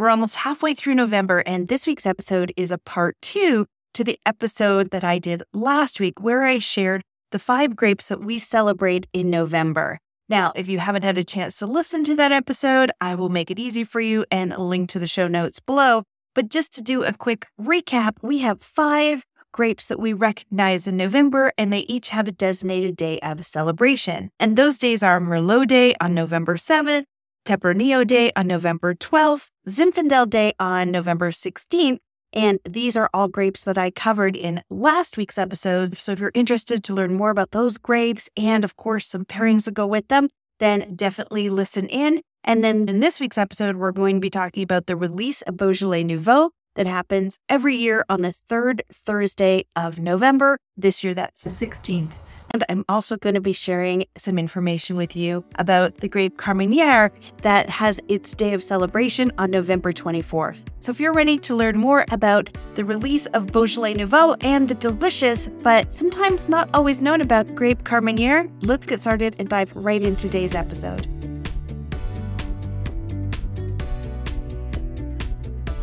We're almost halfway through November, and this week's episode is a part two to the episode that I did last week, where I shared the five grapes that we celebrate in November. Now, if you haven't had a chance to listen to that episode, I will make it easy for you and link to the show notes below. But just to do a quick recap, we have five grapes that we recognize in November, and they each have a designated day of celebration. And those days are Merlot Day on November 7th, Tempranillo Day on November 12th, Zinfandel Day on November 16th. And these are all grapes that I covered in last week's episode. So if you're interested to learn more about those grapes and, of course, some pairings that go with them, then definitely listen in. And then in this week's episode, we're going to be talking about the release of Beaujolais Nouveau that happens every year on the third Thursday of November. This year, that's the 16th. And I'm also going to be sharing some information with you about the grape Carmenere that has its day of celebration on November 24th. So if you're ready to learn more about the release of Beaujolais Nouveau and the delicious, but sometimes not always known about grape Carmenere, let's get started and dive right into today's episode.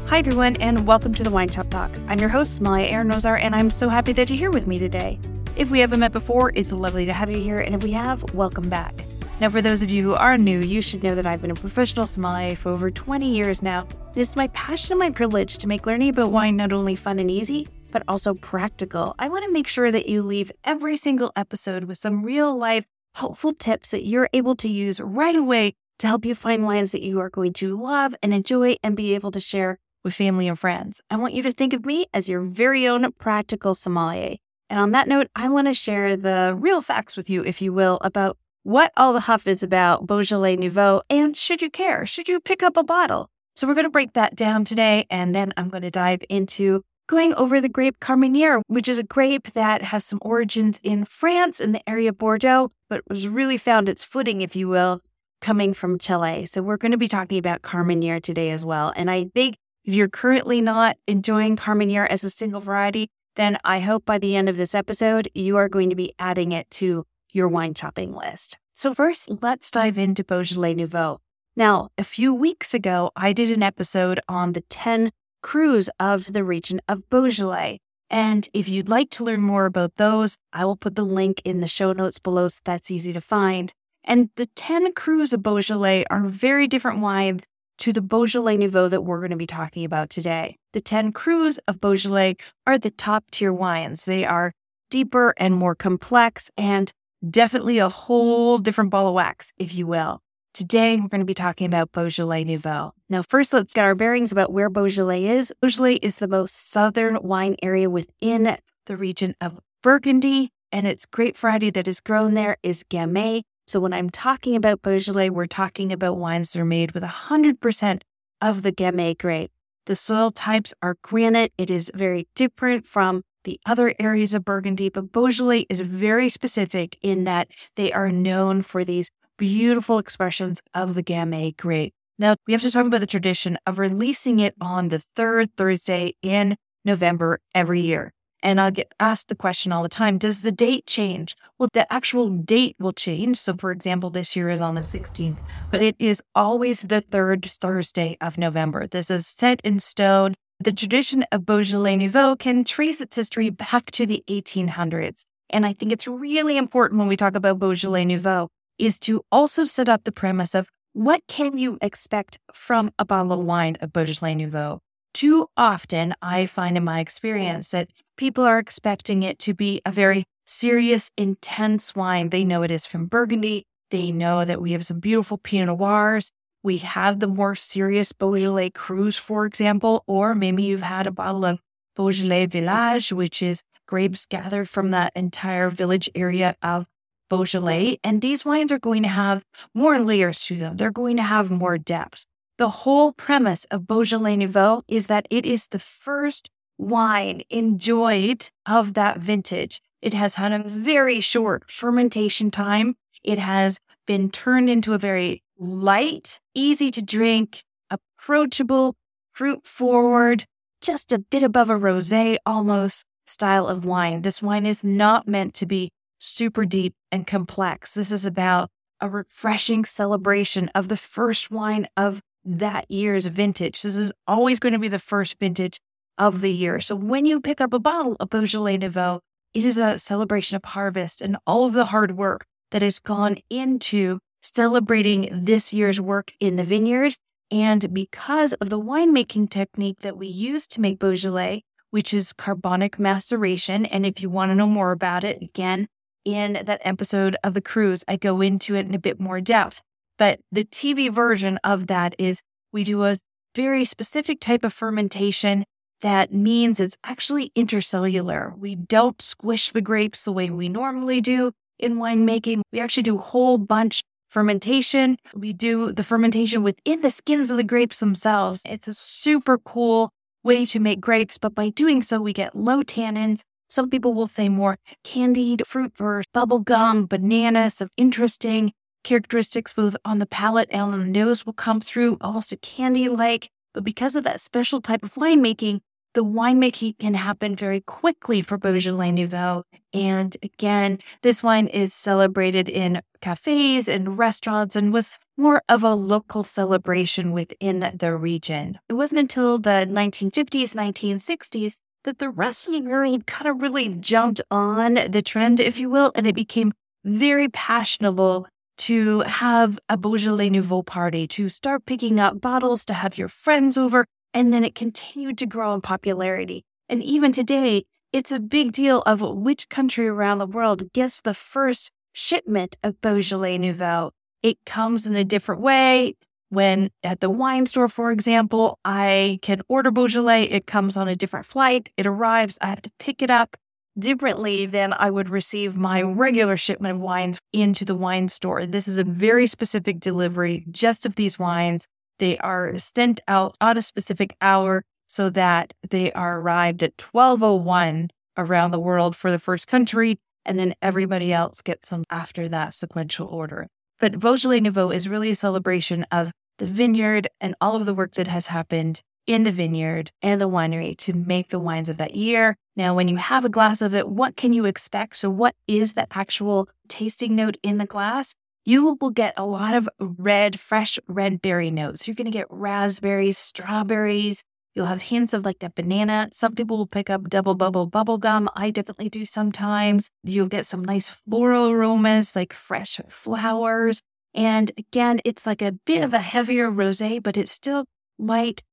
Hi, everyone, and welcome to the Wine Shop Talk. I'm your host, Sommelier Erin Rosar, and I'm so happy that you're here with me today. If we haven't met before, it's lovely to have you here, and if we have, welcome back. Now, for those of you who are new, you should know that I've been a professional sommelier for over 20 years now. It's my passion and my privilege to make learning about wine not only fun and easy, but also practical. I want to make sure that you leave every single episode with some real life, helpful tips that you're able to use right away to help you find wines that you are going to love and enjoy and be able to share with family and friends. I want you to think of me as your very own practical sommelier. And on that note, I want to share the real facts with you, if you will, about what all the huff is about Beaujolais Nouveau and should you care? Should you pick up a bottle? So we're going to break that down today. And then I'm going to dive into going over the grape Carmenere, which is a grape that has some origins in France in the area of Bordeaux, but was really found its footing, if you will, coming from Chile. So we're going to be talking about Carmenere today as well. And I think if you're currently not enjoying Carmenere as a single variety, then I hope by the end of this episode, you are going to be adding it to your wine shopping list. So, first, let's dive into Beaujolais Nouveau. Now, a few weeks ago, I did an episode on the 10 crus of the region of Beaujolais. And if you'd like to learn more about those, I will put the link in the show notes below so that's easy to find. And the 10 crus of Beaujolais are very different wines to the Beaujolais Nouveau that we're going to be talking about today. The 10 crus of Beaujolais are the top tier wines. They are deeper and more complex and definitely a whole different ball of wax, if you will. Today, we're going to be talking about Beaujolais Nouveau. Now, first, let's get our bearings about where Beaujolais is. Beaujolais is the most southern wine area within the region of Burgundy, and its grape variety that is grown there is Gamay, so when I'm talking about Beaujolais, we're talking about wines that are made with 100% of the Gamay grape. The soil types are granite. It is very different from the other areas of Burgundy, but Beaujolais is very specific in that they are known for these beautiful expressions of the Gamay grape. Now, we have to talk about the tradition of releasing it on the third Thursday in November every year. And I'll get asked the question all the time Does the date change? Well, the actual date will change. So, for example, this year is on the 16th, but it is always the third Thursday of November. This is set in stone. The tradition of Beaujolais Nouveau can trace its history back to the 1800s. And I think it's really important when we talk about Beaujolais Nouveau is to also set up the premise of what can you expect from a bottle of wine of Beaujolais Nouveau? Too often, I find in my experience that people are expecting it to be a very serious, intense wine. They know it is from Burgundy. They know that we have some beautiful Pinot Noirs. We have the more serious Beaujolais Crus, for example, or maybe you've had a bottle of Beaujolais Village, which is grapes gathered from that entire village area of Beaujolais. And these wines are going to have more layers to them. They're going to have more depth. The whole premise of Beaujolais Nouveau is that it is the first wine enjoyed of that vintage. It has had a very short fermentation time. It has been turned into a very light, easy to drink, approachable, fruit forward, just a bit above a rose almost style of wine. This wine is not meant to be super deep and complex. This is about a refreshing celebration of the first wine of that year's vintage. This is always going to be the first vintage of the year. So when you pick up a bottle of Beaujolais Nouveau, it is a celebration of harvest and all of the hard work that has gone into celebrating this year's work in the vineyard. And because of the winemaking technique that we use to make Beaujolais, which is carbonic maceration. And if you want to know more about it, again, in that episode of the crus, I go into it in a bit more depth. But the TV version of that is we do a very specific type of fermentation that means it's actually intercellular. We don't squish the grapes the way we normally do in winemaking. We actually do whole bunch fermentation. We do the fermentation within the skins of the grapes themselves. It's a super cool way to make grapes, but by doing so, we get low tannins. Some people will say more candied fruit versus bubble gum, bananas, some interesting characteristics both on the palate and on the nose will come through, almost a candy like. But because of that special type of winemaking, the winemaking can happen very quickly for Beaujolais Nouveau. And again, this wine is celebrated in cafes and restaurants and was more of a local celebration within the region. It wasn't until the 1950s, 1960s that the rest of the world kind of really jumped on the trend, if you will, and it became very fashionable to have a Beaujolais Nouveau party, to start picking up bottles, to have your friends over, and then it continued to grow in popularity. And even today, it's a big deal of which country around the world gets the first shipment of Beaujolais Nouveau. It comes in a different way. When at the wine store, for example, I can order Beaujolais, it comes on a different flight, it arrives, I have to pick it up differently than I would receive my mm-hmm. regular shipment of wines into the wine store. This is a very specific delivery just of these wines. They are sent out on a specific hour so that they are arrived at 1201 around the world for the first country, and then everybody else gets them after that sequential order. But Beaujolais Nouveau is really a celebration of the vineyard and all of the work that has happened in the vineyard and the winery to make the wines of that year. Now, when you have a glass of it, what can you expect? So, what is that actual tasting note in the glass? you will get a lot of red, fresh red berry notes. You're going to get raspberries, strawberries. You'll have hints of like that banana. Some people will pick up double bubble bubble gum. I definitely do sometimes. You'll get some nice floral aromas like fresh flowers. And again, it's like a bit of a heavier rosé, but it's still light,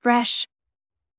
fresh,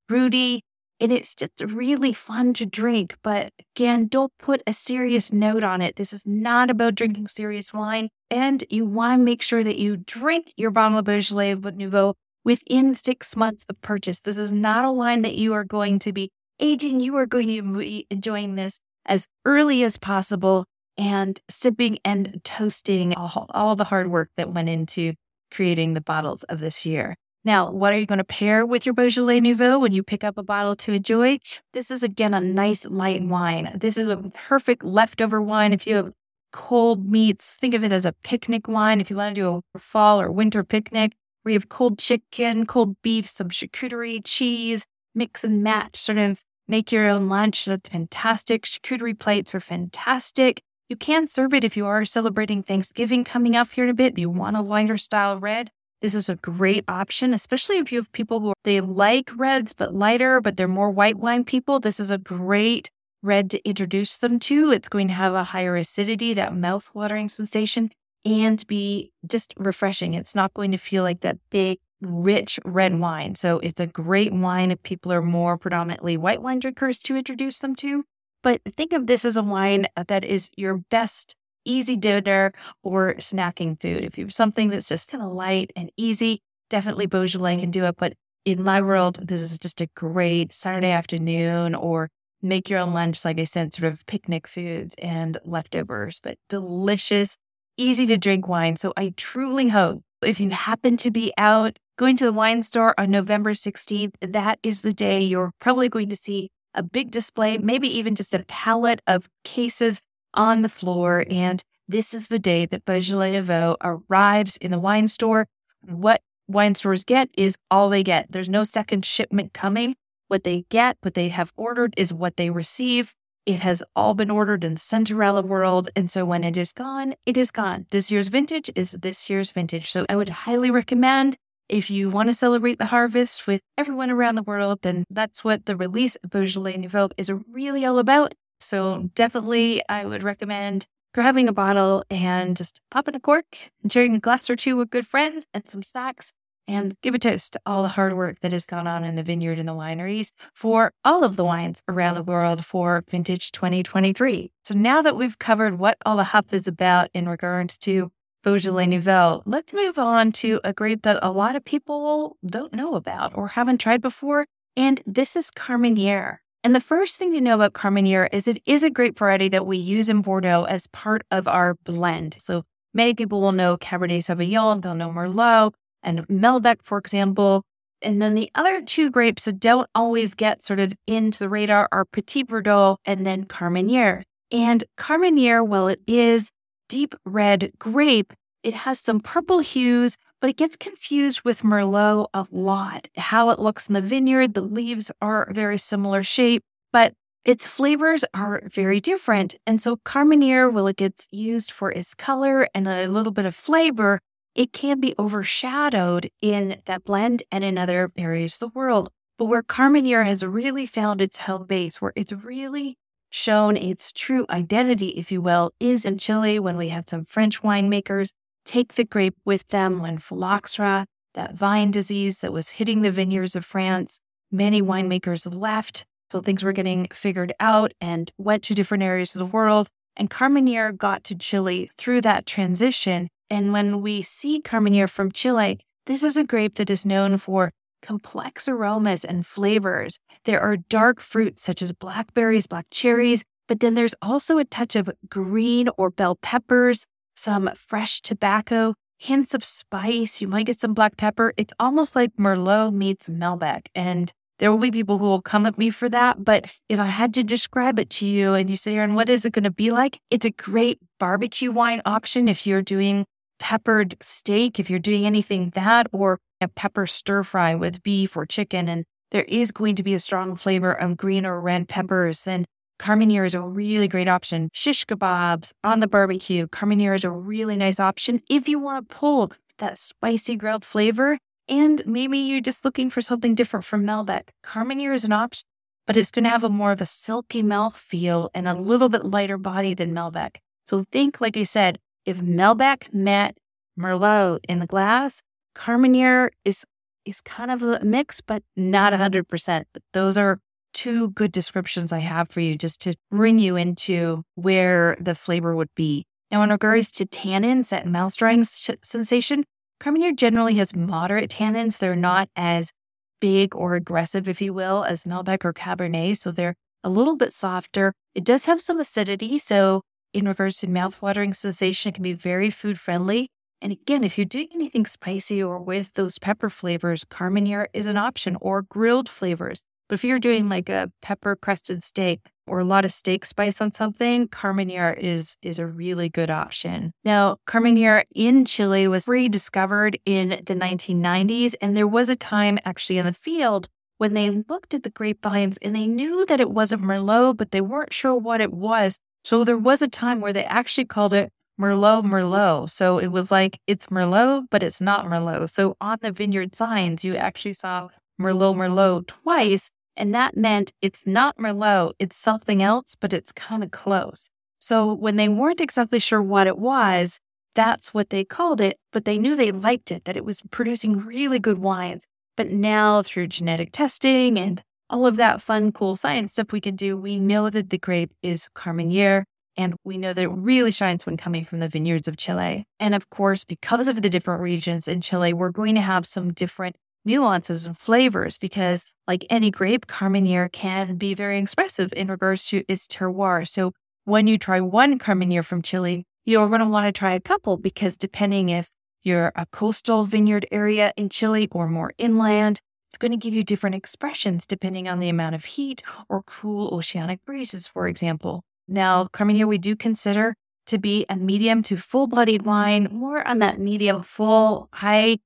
fruity, and it's just really fun to drink. But again, don't put a serious note on it. This is not about drinking serious wine. And you want to make sure that you drink your bottle of Beaujolais Nouveau within six months of purchase. This is not a wine that you are going to be aging. You are going to be enjoying this as early as possible and sipping and toasting all, all the hard work that went into creating the bottles of this year. Now, what are you going to pair with your Beaujolais Nouveau when you pick up a bottle to enjoy? This is again a nice light wine. This is a perfect leftover wine. If you have cold meats, think of it as a picnic wine. If you want to do a fall or winter picnic, where you have cold chicken, cold beef, some charcuterie, cheese, mix and match, sort of make your own lunch. That's fantastic. Charcuterie plates are fantastic. You can serve it if you are celebrating Thanksgiving coming up here in a bit. You want a lighter style red this is a great option, especially if you have people who they like reds but lighter, but they're more white wine people. This is a great red to introduce them to. It's going to have a higher acidity, that mouth-watering sensation, and be just refreshing. It's not going to feel like that big, rich red wine. So it's a great wine if people are more predominantly white wine drinkers to introduce them to. But think of this as a wine that is your best easy dinner or snacking food. If you have something that's just kind of light and easy, definitely Beaujolais can do it. But in my world, this is just a great Saturday afternoon or make your own lunch, like I said, sort of picnic foods and leftovers, but delicious, easy to drink wine. So I truly hope if you happen to be out going to the wine store on November 16th, that is the day you're probably going to see a big display, maybe even just a palette of cases on the floor. And this is the day that Beaujolais Nouveau arrives in the wine store. What wine stores get is all they get. There's no second shipment coming. What they get, what they have ordered, is what they receive. It has all been ordered and sent around the world. And so when it is gone, it is gone. This year's vintage is this year's vintage. So I would highly recommend If you want to celebrate the harvest with everyone around the world, then that's what the release of Beaujolais Nouveau is really all about. So definitely, I would recommend grabbing a bottle and just popping a cork and sharing a glass or two with good friends and some snacks and give a toast to all the hard work that has gone on in the vineyard and the wineries for all of the wines around the world for vintage 2023. So now that we've covered what all the huff is about in regards to Beaujolais Nouveau, let's move on to a grape that a lot of people don't know about or haven't tried before. And this is Carmenere. And the first thing to know about Carmenere is it is a grape variety that we use in Bordeaux as part of our blend. So many people will know Cabernet Sauvignon, they'll know Merlot, and Malbec, for example. And then the other two grapes that don't always get sort of into the radar are Petit Verdot and then Carmenere. And Carmenere, while it is deep red grape, it has some purple hues, but it gets confused with Merlot a lot. How it looks in the vineyard, the leaves are very similar shape, but its flavors are very different. And so Carmenere, while it gets used for its color and a little bit of flavor, it can be overshadowed in that blend and in other areas of the world. But where Carmenere has really found its home base, where it's really shown its true identity, if you will, is in Chile when we had some French winemakers take the grape with them when phylloxera, that vine disease that was hitting the vineyards of France, many winemakers left. So things were getting figured out and went to different areas of the world. And Carmenere got to Chile through that transition and when we see Carmenere from Chile, this is a grape that is known for complex aromas and flavors. There are dark fruits such as blackberries, black cherries, but then there's also a touch of green or bell peppers, some fresh tobacco, hints of spice. You might get some black pepper. It's almost like Merlot meets Malbec. And there will be people who will come at me for that. But if I had to describe it to you and you say, Erin, what is it going to be like? It's a great barbecue wine option if you're doing peppered steak, if you're doing anything that, or a pepper stir fry with beef or chicken, and there is going to be a strong flavor of green or red peppers, then Carmenere is a really great option. Shish kebabs on the barbecue. Carmenere is a really nice option if you want to pull that spicy grilled flavor and maybe you're just looking for something different from Malbec. Carmenere is an option, but it's going to have a more of a silky mouth feel and a little bit lighter body than Malbec. So think, like I said, if Malbec met Merlot in the glass, Carmenere is is kind of a mix, but not 100%. But those are two good descriptions I have for you just to bring you into where the flavor would be. Now, in regards to tannins, that mouth drying sensation, Carmenere generally has moderate tannins. They're not as big or aggressive, if you will, as Malbec or Cabernet. So they're a little bit softer. It does have some acidity. So in regards to mouthwatering sensation, it can be very food friendly. And again, if you're doing anything spicy or with those pepper flavors, Carmenere is an option or grilled flavors. But if you're doing mm-hmm. like a pepper crusted steak or a lot of steak spice on something, Carmenere is is a really good option. Now, mm-hmm. Carmenere in Chile was rediscovered in the 1990s, and there was a time actually in the field when they looked at the grapevines and they knew that it wasn't Merlot, but they weren't sure what it was. So there was a time where they actually called it Merlot Merlot. So it was like it's Merlot, but it's not Merlot. So on the vineyard signs, you actually saw Merlot Merlot twice. And that meant it's not Merlot, it's something else, but it's kind of close. So when they weren't exactly sure what it was, that's what they called it, but they knew they liked it, that it was producing really good wines. But now through genetic testing and all of that fun, cool science stuff we can do, we know that the grape is Carmenere. And we know that it really shines when coming from the vineyards of Chile. And of course, because of the different regions in Chile, we're going to have some different nuances and flavors because, like any grape, Carmenere can be very expressive in regards to its terroir. So when you try one Carmenere from Chile, you're going to want to try a couple because depending if you're a coastal vineyard area in Chile or more inland, it's going to give you different expressions depending on the amount of heat or cool oceanic breezes, for example. Now, Carmenere, we do consider to be a medium to full bodied wine, more on that medium full. I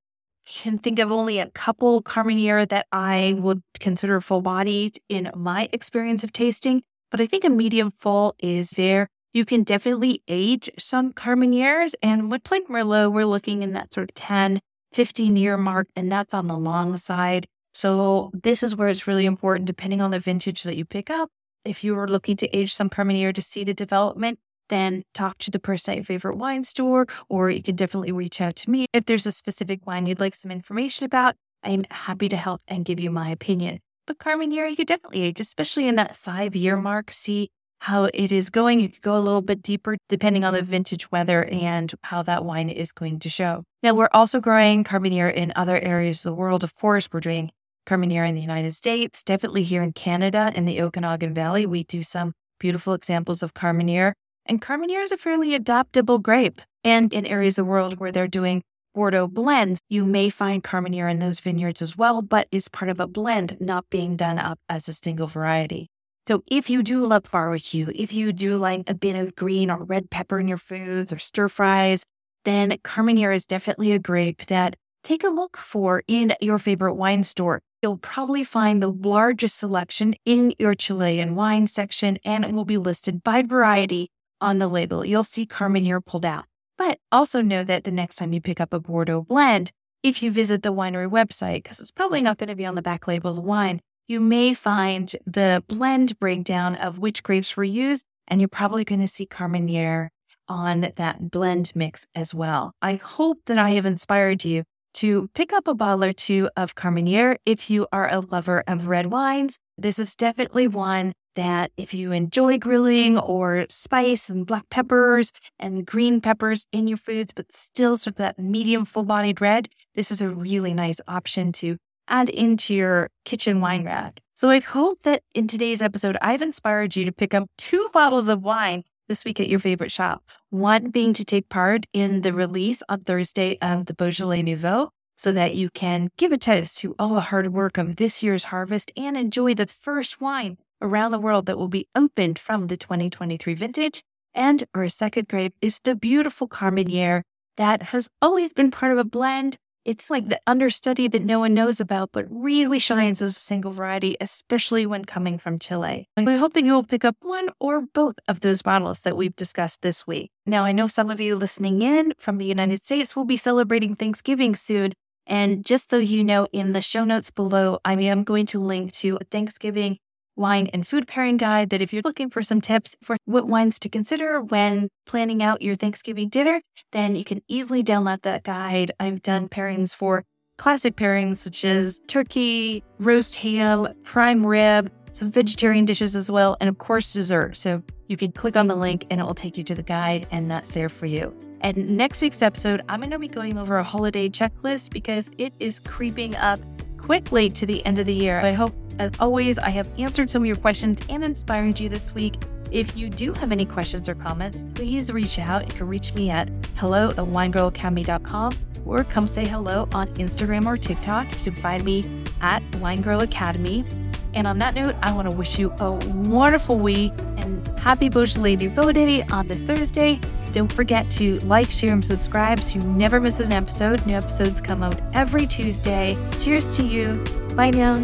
can think of only a couple Carmenere that I mm. would consider full bodied in my experience of tasting, but I think a medium full is there. You can definitely age some Carmeneres, and with Plank Merlot, we're looking in that sort of 10 15 year mark, and that's on the long side. So this is where it's really important, depending on the vintage that you pick up. If you are looking to age some Carmenere to see the development, then talk to the person at your favorite wine store, or you can definitely reach out to me. If there's a specific wine you'd like some information about, I'm happy to help and give you my opinion. But Carmenere, you could definitely age, especially in that five year mark, see how it is going. You could go a little bit deeper depending on the vintage weather and how that wine is going to show. Now, we're also growing Carmenere in other areas of the world. Of course, we're doing Carmenere in the United States, definitely here in Canada in the Okanagan Valley. We do some beautiful examples of Carmenere. And Carmenere is a fairly adaptable grape. And in areas of the world where they're doing Bordeaux blends, you may find Carmenere in those vineyards as well, but it's part of a blend, not being done up as a single variety. So if you do love barbecue, if you do like a bit of green or red pepper in your foods or stir fries, then Carmenere is definitely a grape that take a look for in your favorite wine store. You'll probably find the largest selection in your Chilean wine section and it will be listed by variety on the label. You'll see Carmenere pulled out. But also know that the next time you pick up a Bordeaux blend, if you visit the winery website, because it's probably not going to be on the back label of the wine, you may find the blend breakdown of which grapes were used, and you're probably going to see Carmenere on that blend mix as well. I hope that I have inspired you to pick up a bottle or two of Carmenere if you are a lover of red wines. This is definitely one that if you enjoy grilling or spice and black peppers and green peppers in your foods, but still sort of that medium full bodied red, this is a really nice option to add into your kitchen wine rack. So I hope that in today's episode, I've inspired you to pick up two bottles of wine this week at your favorite shop. One being to take part in the release on Thursday of the Beaujolais Nouveau so that you can give a toast to all the hard work of this year's harvest and enjoy the first wine around the world that will be opened from the 2023 vintage. And our second grape is the beautiful Carmenere that has always been part of a blend it's like the understudy that no one knows about, but really shines as a single variety, especially when coming from Chile. I hope that you'll pick up one or both of those bottles that we've discussed this week. Now, I know some of you listening in from the United States will be celebrating Thanksgiving soon. And just so you know, in the show notes below, I am going to link to a Thanksgiving wine and food pairing guide that if you're looking for some tips for what wines to consider when planning out your Thanksgiving dinner, then you can easily download that guide. I've done pairings for classic pairings such as turkey, roast ham, prime rib, some vegetarian dishes as well, and of course, dessert. So you can click on the link and it will take you to the guide, and that's there for you. And next week's episode, I'm going to be going over a holiday checklist because it is creeping up quickly to the end of the year. I hope as always, I have answered some of your questions and inspired you this week. If you do have any questions or comments, please reach out. You can reach me at hello at winegirlacademy.com or come say hello on Instagram or TikTok. You can find me at Winegirl Academy. And on that note, I want to wish you a wonderful week and happy Beaujolais Nouveau Day on this Thursday. Don't forget to like, share, and subscribe so you never miss an episode. New episodes come out every Tuesday. Cheers to you. Bye now.